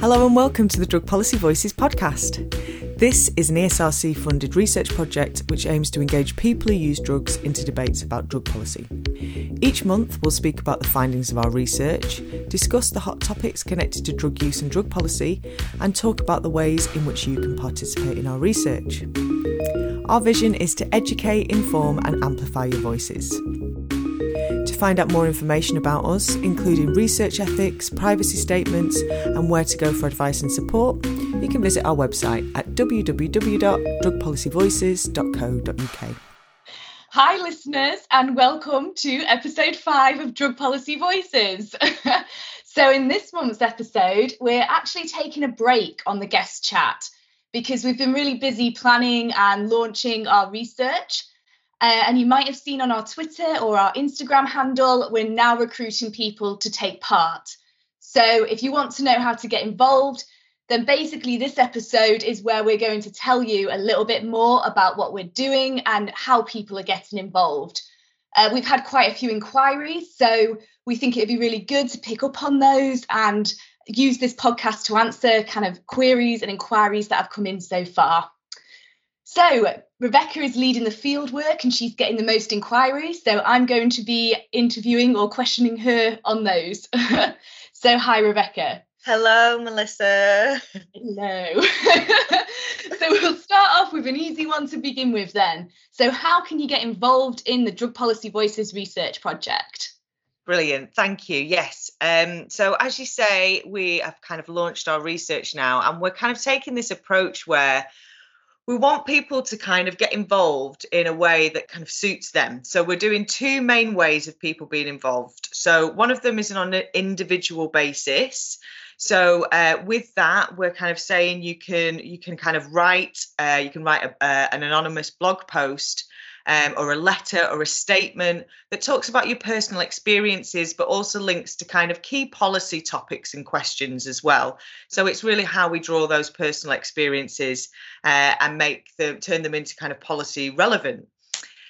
Hello and welcome to the Drug Policy Voices podcast. This is an ESRC funded research project which aims to engage people who use drugs into debates about drug policy. Each month, we'll speak about the findings of our research, discuss the hot topics connected to drug use and drug policy, and talk about the ways in which you can participate in our research. Our vision is to educate, inform, and amplify your voices. Find out more information about us, including research ethics, privacy statements, and where to go for advice and support, you can visit our website at www.drugpolicyvoices.co.uk. Hi, listeners, and welcome to episode five of Drug Policy Voices. so, in this month's episode, we're actually taking a break on the guest chat because we've been really busy planning and launching our research. Uh, and you might have seen on our Twitter or our Instagram handle, we're now recruiting people to take part. So if you want to know how to get involved, then basically this episode is where we're going to tell you a little bit more about what we're doing and how people are getting involved. Uh, we've had quite a few inquiries, so we think it'd be really good to pick up on those and use this podcast to answer kind of queries and inquiries that have come in so far. So, Rebecca is leading the field work and she's getting the most inquiries. So, I'm going to be interviewing or questioning her on those. so, hi, Rebecca. Hello, Melissa. Hello. so, we'll start off with an easy one to begin with then. So, how can you get involved in the Drug Policy Voices research project? Brilliant, thank you. Yes. Um, so, as you say, we have kind of launched our research now, and we're kind of taking this approach where we want people to kind of get involved in a way that kind of suits them. So we're doing two main ways of people being involved. So one of them is on an individual basis. So uh, with that, we're kind of saying you can you can kind of write uh, you can write a, uh, an anonymous blog post um, or a letter or a statement that talks about your personal experiences, but also links to kind of key policy topics and questions as well. So it's really how we draw those personal experiences uh, and make them turn them into kind of policy relevant.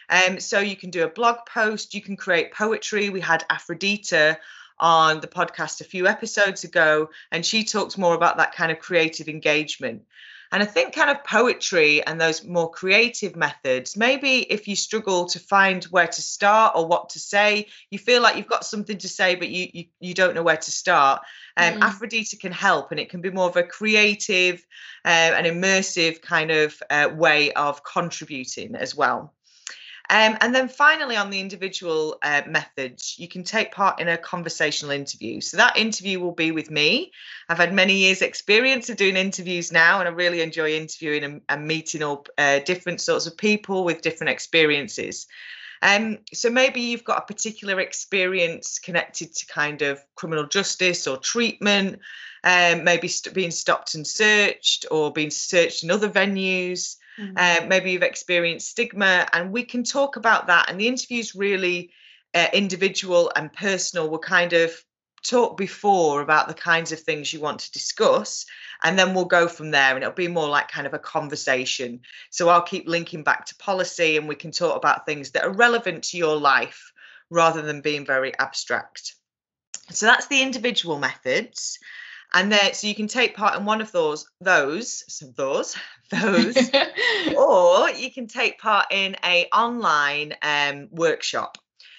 Um, so you can do a blog post, you can create poetry. We had Aphrodita on the podcast a few episodes ago, and she talked more about that kind of creative engagement. And I think kind of poetry and those more creative methods, maybe if you struggle to find where to start or what to say, you feel like you've got something to say, but you you, you don't know where to start. Um, mm. Aphrodita can help, and it can be more of a creative uh, and immersive kind of uh, way of contributing as well. Um, and then finally, on the individual uh, methods, you can take part in a conversational interview. So that interview will be with me. I've had many years' experience of doing interviews now, and I really enjoy interviewing and, and meeting all uh, different sorts of people with different experiences. Um, so maybe you've got a particular experience connected to kind of criminal justice or treatment, um, maybe st- being stopped and searched or being searched in other venues. Mm-hmm. Uh, maybe you've experienced stigma, and we can talk about that. And the interview's really uh, individual and personal. We'll kind of talk before about the kinds of things you want to discuss, and then we'll go from there. And it'll be more like kind of a conversation. So I'll keep linking back to policy, and we can talk about things that are relevant to your life rather than being very abstract. So that's the individual methods and then so you can take part in one of those those so those those or you can take part in a online um, workshop.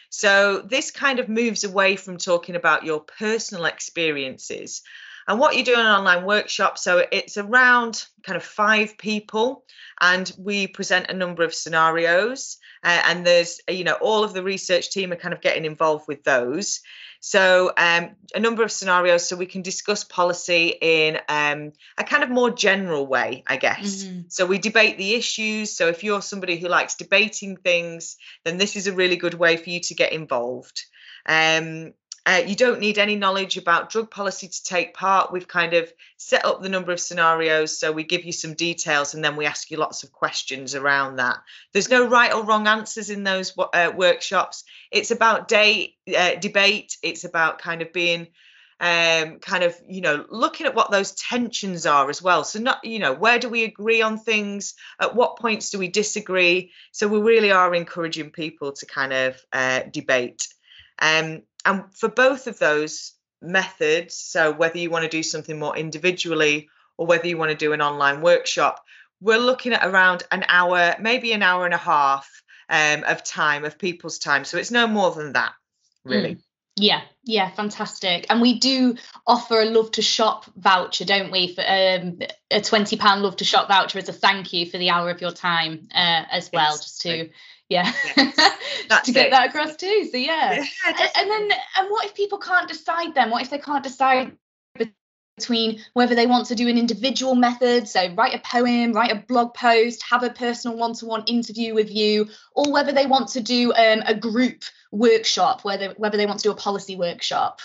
So this kind of moves away from talking about your personal experiences and what you do in an online workshop so it's around kind of five people and we present a number of scenarios uh, and there's you know all of the research team are kind of getting involved with those. So um, a number of scenarios so we can discuss policy in um, a kind of more general way i guess. Mm-hmm. so we debate the issues so if you're somebody who likes debating things then this is a really good way for you to get involved. Um, uh, you don't need any knowledge about drug policy to take part. We've kind of set up the number of scenarios, so we give you some details and then we ask you lots of questions around that. There's no right or wrong answers in those uh, workshops. It's about day uh, debate. It's about kind of being um, kind of you know looking at what those tensions are as well so not you know where do we agree on things at what points do we disagree so we really are encouraging people to kind of uh, debate um, and for both of those methods, so whether you want to do something more individually or whether you want to do an online workshop, we're looking at around an hour, maybe an hour and a half um, of time, of people's time. So it's no more than that, really. Mm. Yeah, yeah, fantastic. And we do offer a love to shop voucher, don't we? For um, a twenty pound love to shop voucher as a thank you for the hour of your time uh, as well, just to yeah, yes. to get it. that across too. So yeah, yeah and then and what if people can't decide? Then what if they can't decide between whether they want to do an individual method, so write a poem, write a blog post, have a personal one to one interview with you, or whether they want to do um, a group workshop, whether, whether they want to do a policy workshop.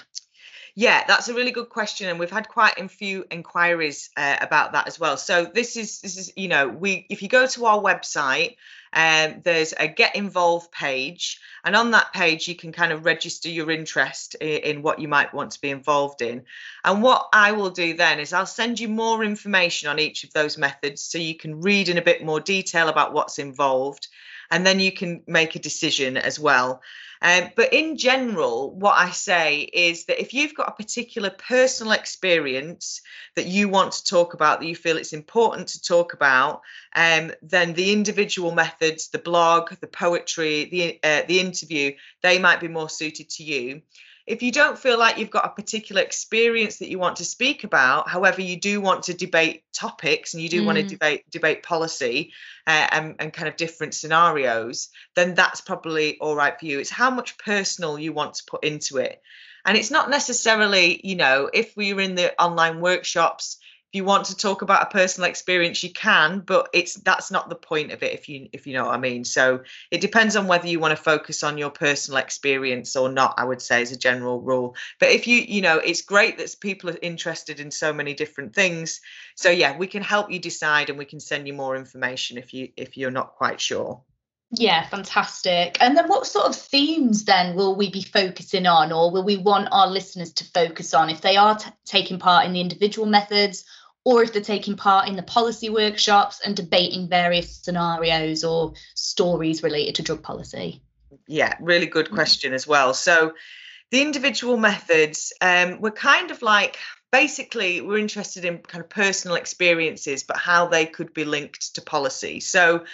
Yeah, that's a really good question, and we've had quite a few inquiries uh, about that as well. So this is this is you know we if you go to our website, um, there's a get involved page, and on that page you can kind of register your interest in, in what you might want to be involved in. And what I will do then is I'll send you more information on each of those methods, so you can read in a bit more detail about what's involved, and then you can make a decision as well. Um, but in general, what I say is that if you've got a particular personal experience that you want to talk about, that you feel it's important to talk about, um, then the individual methods, the blog, the poetry, the uh, the interview, they might be more suited to you if you don't feel like you've got a particular experience that you want to speak about however you do want to debate topics and you do mm. want to debate debate policy uh, and, and kind of different scenarios then that's probably all right for you it's how much personal you want to put into it and it's not necessarily you know if we were in the online workshops you want to talk about a personal experience you can but it's that's not the point of it if you if you know what i mean. So it depends on whether you want to focus on your personal experience or not i would say as a general rule. But if you you know it's great that people are interested in so many different things. So yeah we can help you decide and we can send you more information if you if you're not quite sure. Yeah, fantastic. And then what sort of themes then will we be focusing on, or will we want our listeners to focus on if they are t- taking part in the individual methods or if they're taking part in the policy workshops and debating various scenarios or stories related to drug policy? Yeah, really good question as well. So, the individual methods, um, we're kind of like basically we're interested in kind of personal experiences, but how they could be linked to policy. So,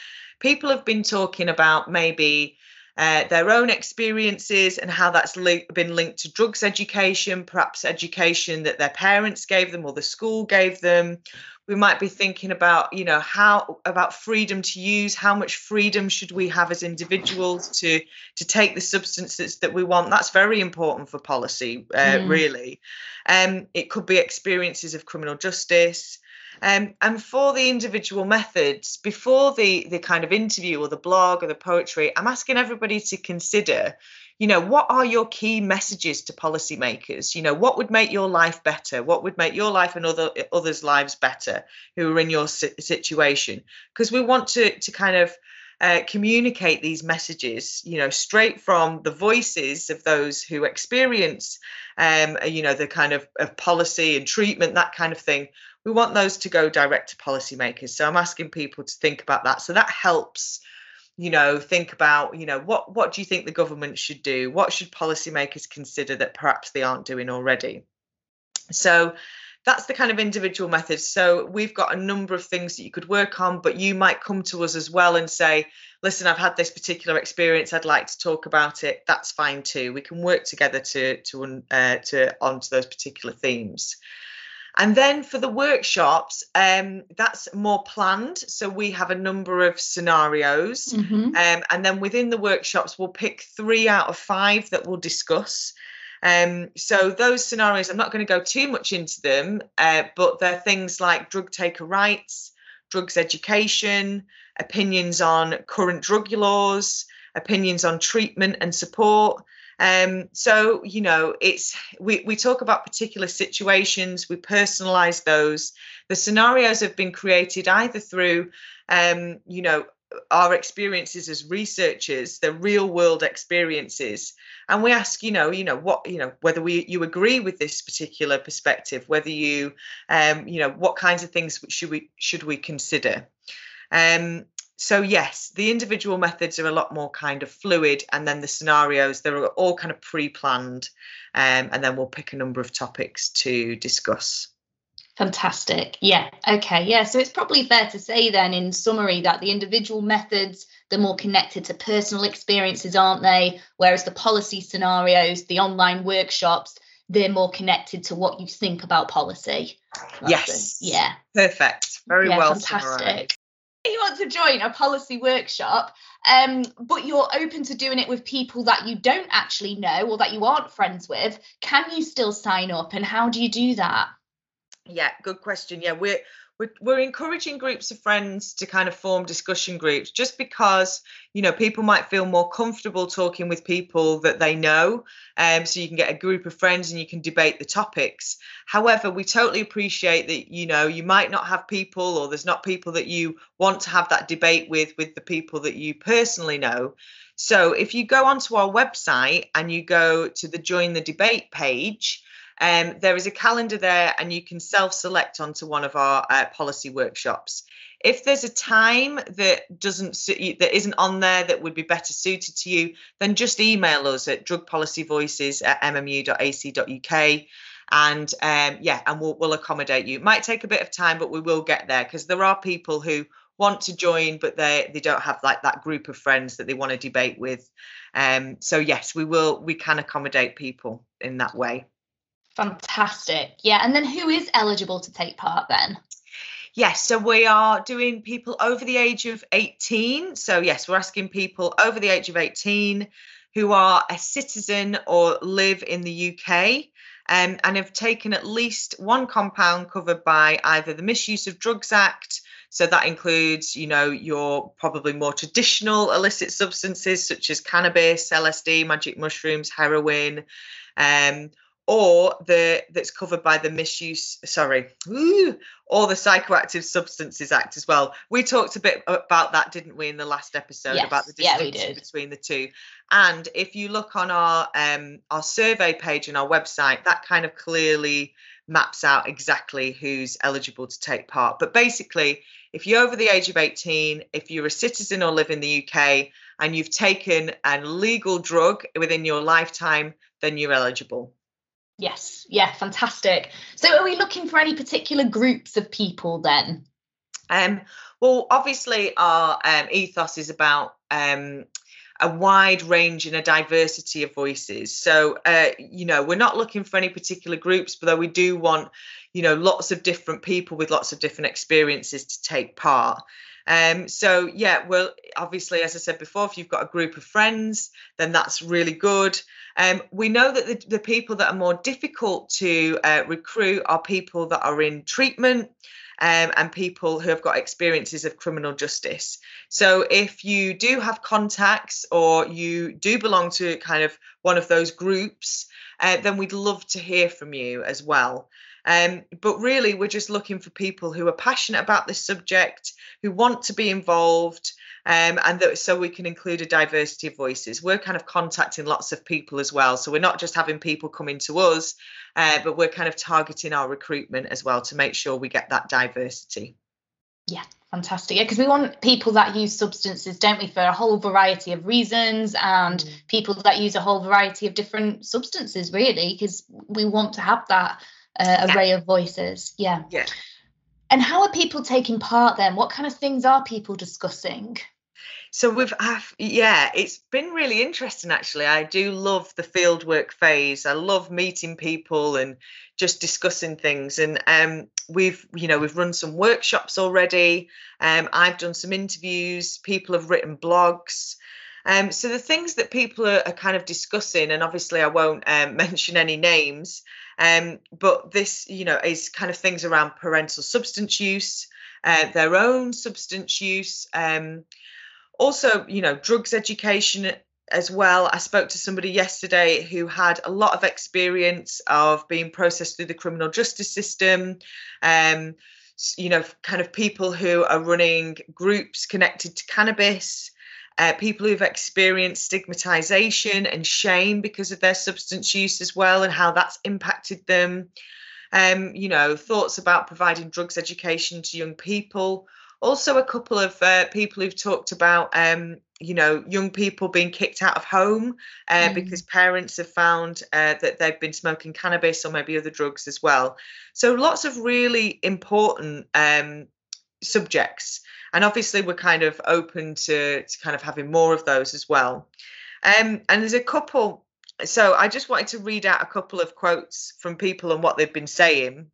people have been talking about maybe uh, their own experiences and how that's li- been linked to drugs education, perhaps education that their parents gave them or the school gave them. We might be thinking about, you know, how about freedom to use. How much freedom should we have as individuals to to take the substances that we want? That's very important for policy, uh, mm. really. Um, it could be experiences of criminal justice. Um, and for the individual methods, before the the kind of interview or the blog or the poetry, I'm asking everybody to consider, you know, what are your key messages to policymakers? You know, what would make your life better? What would make your life and other others' lives better who are in your situation? Because we want to to kind of uh, communicate these messages, you know, straight from the voices of those who experience, um, you know, the kind of, of policy and treatment, that kind of thing, we want those to go direct to policymakers. So I'm asking people to think about that. So that helps, you know, think about, you know, what what do you think the government should do? What should policymakers consider that perhaps they aren't doing already? So that's the kind of individual methods. So we've got a number of things that you could work on, but you might come to us as well and say, listen, I've had this particular experience. I'd like to talk about it. That's fine too. We can work together to to uh, to onto those particular themes. And then for the workshops, um, that's more planned. So we have a number of scenarios. Mm-hmm. Um, and then within the workshops, we'll pick three out of five that we'll discuss. Um, so those scenarios, I'm not going to go too much into them, uh, but they're things like drug taker rights, drugs education, opinions on current drug laws, opinions on treatment and support, um, so you know, it's we we talk about particular situations, we personalize those. The scenarios have been created either through, um, you know, our experiences as researchers, the real world experiences, and we ask, you know, you know what, you know, whether we you agree with this particular perspective, whether you, um, you know, what kinds of things should we should we consider. Um, so yes, the individual methods are a lot more kind of fluid, and then the scenarios they're all kind of pre-planned, um, and then we'll pick a number of topics to discuss. Fantastic. Yeah. Okay. Yeah. So it's probably fair to say then, in summary, that the individual methods they're more connected to personal experiences, aren't they? Whereas the policy scenarios, the online workshops, they're more connected to what you think about policy. That's yes. The, yeah. Perfect. Very yeah, well fantastic. Summarized. You want to join a policy workshop, um, but you're open to doing it with people that you don't actually know or that you aren't friends with. Can you still sign up, and how do you do that? Yeah, good question. Yeah, we're we're, we're encouraging groups of friends to kind of form discussion groups just because you know people might feel more comfortable talking with people that they know um, so you can get a group of friends and you can debate the topics. However we totally appreciate that you know you might not have people or there's not people that you want to have that debate with with the people that you personally know. So if you go onto our website and you go to the join the debate page um, there is a calendar there, and you can self select onto one of our uh, policy workshops. If there's a time that doesn't that isn't on there that would be better suited to you, then just email us at drugpolicyvoices at mmu.ac.uk and um, yeah, and we'll, we'll accommodate you. It might take a bit of time, but we will get there because there are people who want to join, but they they don't have like that group of friends that they want to debate with. Um, so yes, we will we can accommodate people in that way. Fantastic. Yeah. And then who is eligible to take part then? Yes, so we are doing people over the age of 18. So, yes, we're asking people over the age of 18 who are a citizen or live in the UK um, and have taken at least one compound covered by either the Misuse of Drugs Act. So, that includes, you know, your probably more traditional illicit substances such as cannabis, LSD, magic mushrooms, heroin. Um, or the that's covered by the misuse sorry ooh, or the psychoactive substances act as well. We talked a bit about that didn't we in the last episode yes. about the distinction yeah, between the two. And if you look on our um our survey page and our website that kind of clearly maps out exactly who's eligible to take part. But basically if you're over the age of 18 if you're a citizen or live in the uk and you've taken a legal drug within your lifetime then you're eligible Yes, yeah, fantastic. So, are we looking for any particular groups of people then? Um, well, obviously, our um, ethos is about um, a wide range and a diversity of voices. So, uh, you know, we're not looking for any particular groups, but we do want, you know, lots of different people with lots of different experiences to take part. Um, so yeah, well, obviously, as I said before, if you've got a group of friends, then that's really good. Um, we know that the, the, people that are more difficult to uh, recruit are people that are in treatment. Um, and people who have got experiences of criminal justice. So, if you do have contacts or you do belong to kind of one of those groups, uh, then we'd love to hear from you as well. Um, but really, we're just looking for people who are passionate about this subject, who want to be involved, um, and that so we can include a diversity of voices. We're kind of contacting lots of people as well. So we're not just having people coming to us, uh, but we're kind of targeting our recruitment as well to make sure we get that diversity. Yeah, fantastic. Yeah, because we want people that use substances, don't we, for a whole variety of reasons, and mm. people that use a whole variety of different substances, really, because we want to have that uh, array of voices. Yeah. Yeah. And how are people taking part then? What kind of things are people discussing? So we've, have, yeah, it's been really interesting actually. I do love the fieldwork phase. I love meeting people and just discussing things. And um, we've, you know, we've run some workshops already. Um, I've done some interviews. People have written blogs. Um, so the things that people are, are, kind of discussing, and obviously I won't um, mention any names, um, but this, you know, is kind of things around parental substance use, uh, their own substance use, um, also, you know, drugs education as well. I spoke to somebody yesterday who had a lot of experience of being processed through the criminal justice system. Um, you know, kind of people who are running groups connected to cannabis uh, people who've experienced stigmatization and shame because of their substance use as well and how that's impacted them. Um, you know, thoughts about providing drugs education to young people, Also, a couple of uh, people who've talked about, um, you know, young people being kicked out of home uh, mm. because parents have found uh, that they've been smoking cannabis or maybe other drugs as well. So, lots of really important um, subjects. And obviously, we're kind of open to, to kind of having more of those as well. Um, and there's a couple. So, I just wanted to read out a couple of quotes from people and what they've been saying.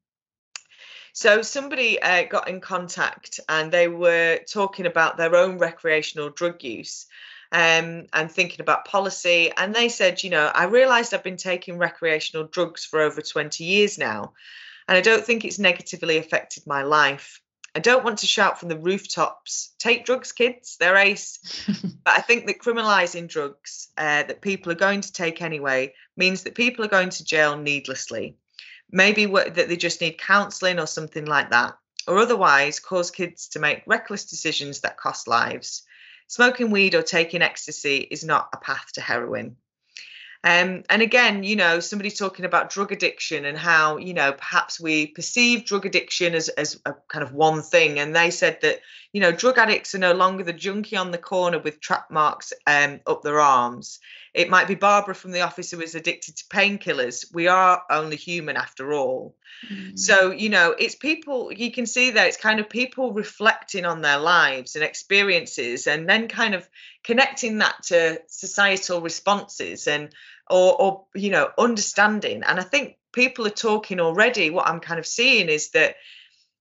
So somebody uh, got in contact and they were talking about their own recreational drug use um, and thinking about policy. And they said, you know, I realized I've been taking recreational drugs for over 20 years now, and I don't think it's negatively affected my life. I don't want to shout from the rooftops, take drugs, kids, they're ace. but I think that criminalizing drugs uh, that people are going to take anyway means that people are going to jail needlessly maybe what, that they just need counselling or something like that, or otherwise cause kids to make reckless decisions that cost lives. Smoking weed or taking ecstasy is not a path to heroin. Um, and again, you know, somebody talking about drug addiction and how, you know, perhaps we perceive drug addiction as, as a kind of one thing. And they said that, you know, drug addicts are no longer the junkie on the corner with trap marks um, up their arms. It might be Barbara from the office who is addicted to painkillers. We are only human after all. Mm-hmm. So, you know, it's people, you can see that it's kind of people reflecting on their lives and experiences and then kind of connecting that to societal responses and, or, or you know, understanding. And I think people are talking already. What I'm kind of seeing is that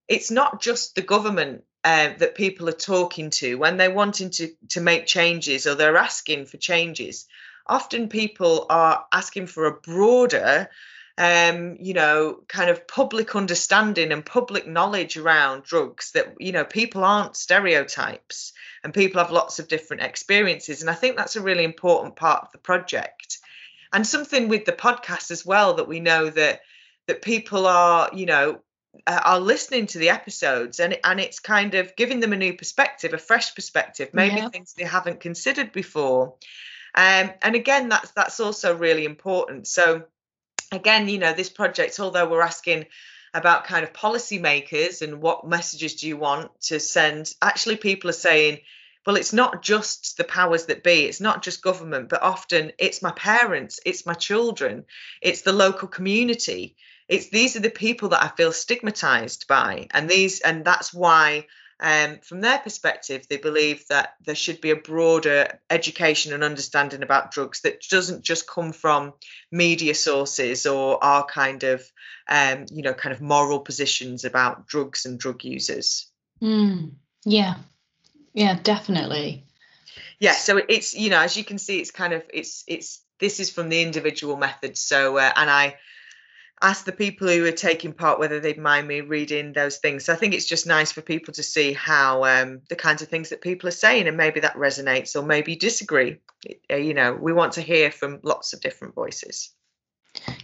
it's not just the government uh, that people are talking to when they're wanting to to make changes or they're asking for changes often people are asking for a broader um, you know, kind of public understanding and public knowledge around drugs that, you know, people aren't stereotypes and people have lots of different experiences. And I think that's a really important part of the project. And something with the podcast as well that we know that that people are, you know, are listening to the episodes and and it's kind of giving them a new perspective, a fresh perspective, maybe yeah. things they haven't considered before. Um, and again, that's that's also really important. So again, you know, this project, although we're asking about kind of policymakers and what messages do you want to send, actually people are saying, well, it's not just the powers that be, it's not just government, but often it's my parents, it's my children, it's the local community. It's these are the people that I feel stigmatized by. And these and that's why um, from their perspective, they believe that there should be a broader education and understanding about drugs that doesn't just come from media sources or our kind of, um, you know, kind of moral positions about drugs and drug users. Mm, yeah, yeah, definitely. Yeah, so it's you know, as you can see, it's kind of it's it's this is from the individual method. So uh, and I ask the people who are taking part whether they'd mind me reading those things. So I think it's just nice for people to see how um, the kinds of things that people are saying, and maybe that resonates, or maybe disagree. Uh, you know, we want to hear from lots of different voices.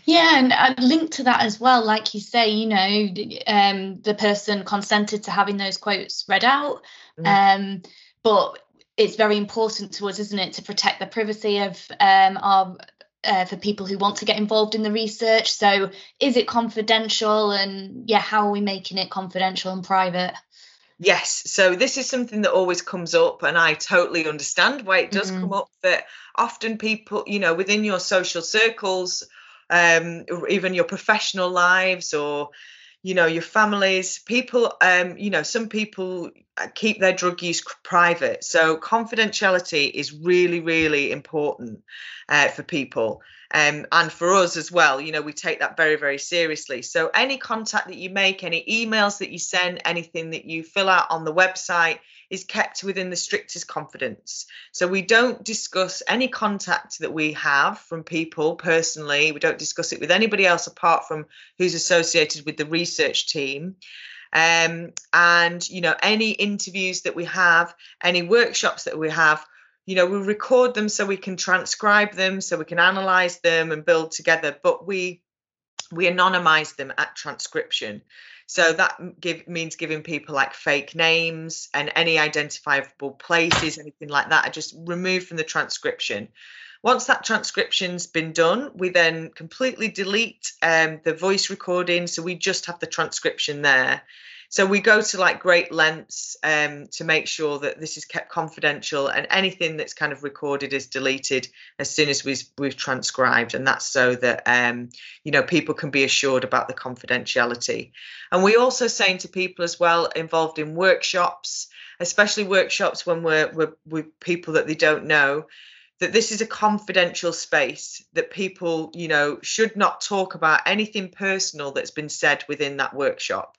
Yeah, and I'd link to that as well. Like you say, you know, um, the person consented to having those quotes read out, mm. um, but it's very important to us, isn't it, to protect the privacy of um, our uh, for people who want to get involved in the research. So, is it confidential? And yeah, how are we making it confidential and private? Yes. So, this is something that always comes up, and I totally understand why it does mm-hmm. come up. That often people, you know, within your social circles, um, even your professional lives, or you know your families people um you know some people uh, keep their drug use private. So confidentiality is really really important uh, for people um, and for us as well. You know we take that very very seriously. So any contact that you make any emails that you send anything that you fill out on the website is kept within the strictest confidence. So we don't discuss any contact that we have from people personally. We don't discuss it with anybody else apart from who's associated with the research team. Um, and you know any interviews that we have, any workshops that we have, you know we record them so we can transcribe them, so we can analyze them and build together. But we we anonymize them at transcription. So that give, means giving people like fake names and any identifiable places, anything like that, are just removed from the transcription. Once that transcription's been done, we then completely delete um, the voice recording. So we just have the transcription there. So we go to like great lengths um, to make sure that this is kept confidential and anything that's kind of recorded is deleted as soon as we've, we've transcribed and that's so that um, you know people can be assured about the confidentiality. And we also saying to people as well involved in workshops especially workshops when we're, we're with people that they don't know that this is a confidential space that people you know should not talk about anything personal that's been said within that workshop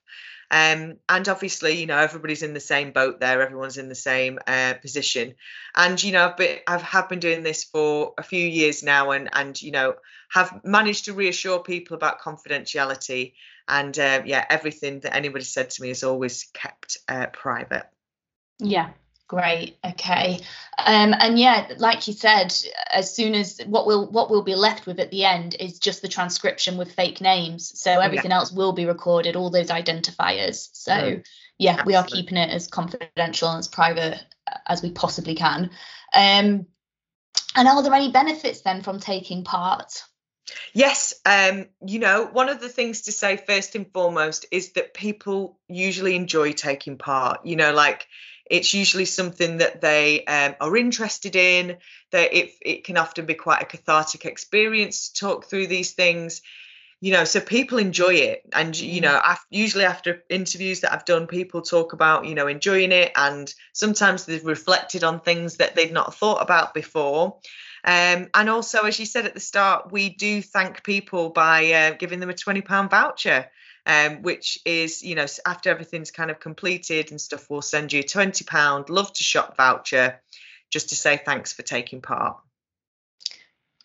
um, and obviously you know everybody's in the same boat there everyone's in the same uh, position. And you know i've been i've have been doing this for a few years now and and you know have managed to reassure people about confidentiality. And uh, yeah everything that anybody said to me is always kept uh, private. Yeah Great. Okay. Um, and yeah, like you said, as soon as what will what we'll be left with at the end is just the transcription with fake names. So everything yeah. else will be recorded, all those identifiers. So mm. yeah, Absolutely. we are keeping it as confidential and as private as we possibly can. Um, and are there any benefits then from taking part? Yes, um, you know, one of the things to say first and foremost is that people usually enjoy taking part. You know, like it's usually something that they um, are interested in that it, it can often be quite a cathartic experience to talk through these things you know so people enjoy it. And you know mm. after, usually after interviews that i've done people talk about you know enjoying it and sometimes they've reflected on things that they've not thought about before. Um, and also as you said at the start we do thank people by uh, giving them a 20 pound voucher um, which is, you know, after everything's kind of completed and stuff, we'll send you a £20 love to shop voucher just to say thanks for taking part.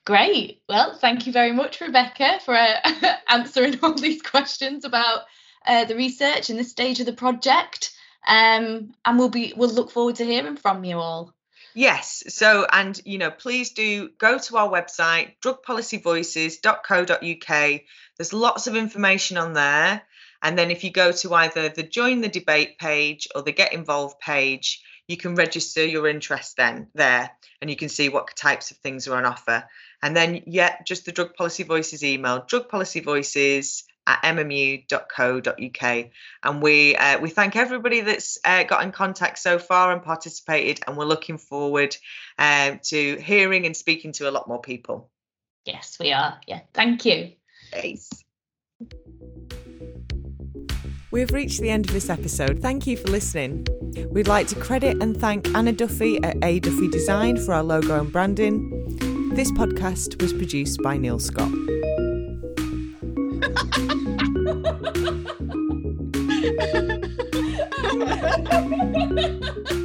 Great. Well, thank you very much, Rebecca, for uh, answering all these questions about uh, the research and this stage of the project. Um, and we'll be we'll look forward to hearing from you all. Yes. So, and you know, please do go to our website, drugpolicyvoices.co.uk. There's lots of information on there. And then if you go to either the join the debate page or the get involved page, you can register your interest then there and you can see what types of things are on offer. And then, yeah, just the Drug Policy Voices email, Drug Policy Voices at mmu.co.uk. And we uh, we thank everybody that's uh, got in contact so far and participated, and we're looking forward um, to hearing and speaking to a lot more people. Yes, we are. Yeah, thank you. Thanks. We have reached the end of this episode. Thank you for listening. We'd like to credit and thank Anna Duffy at A Duffy Design for our logo and branding. This podcast was produced by Neil Scott. Ha ha ha ha!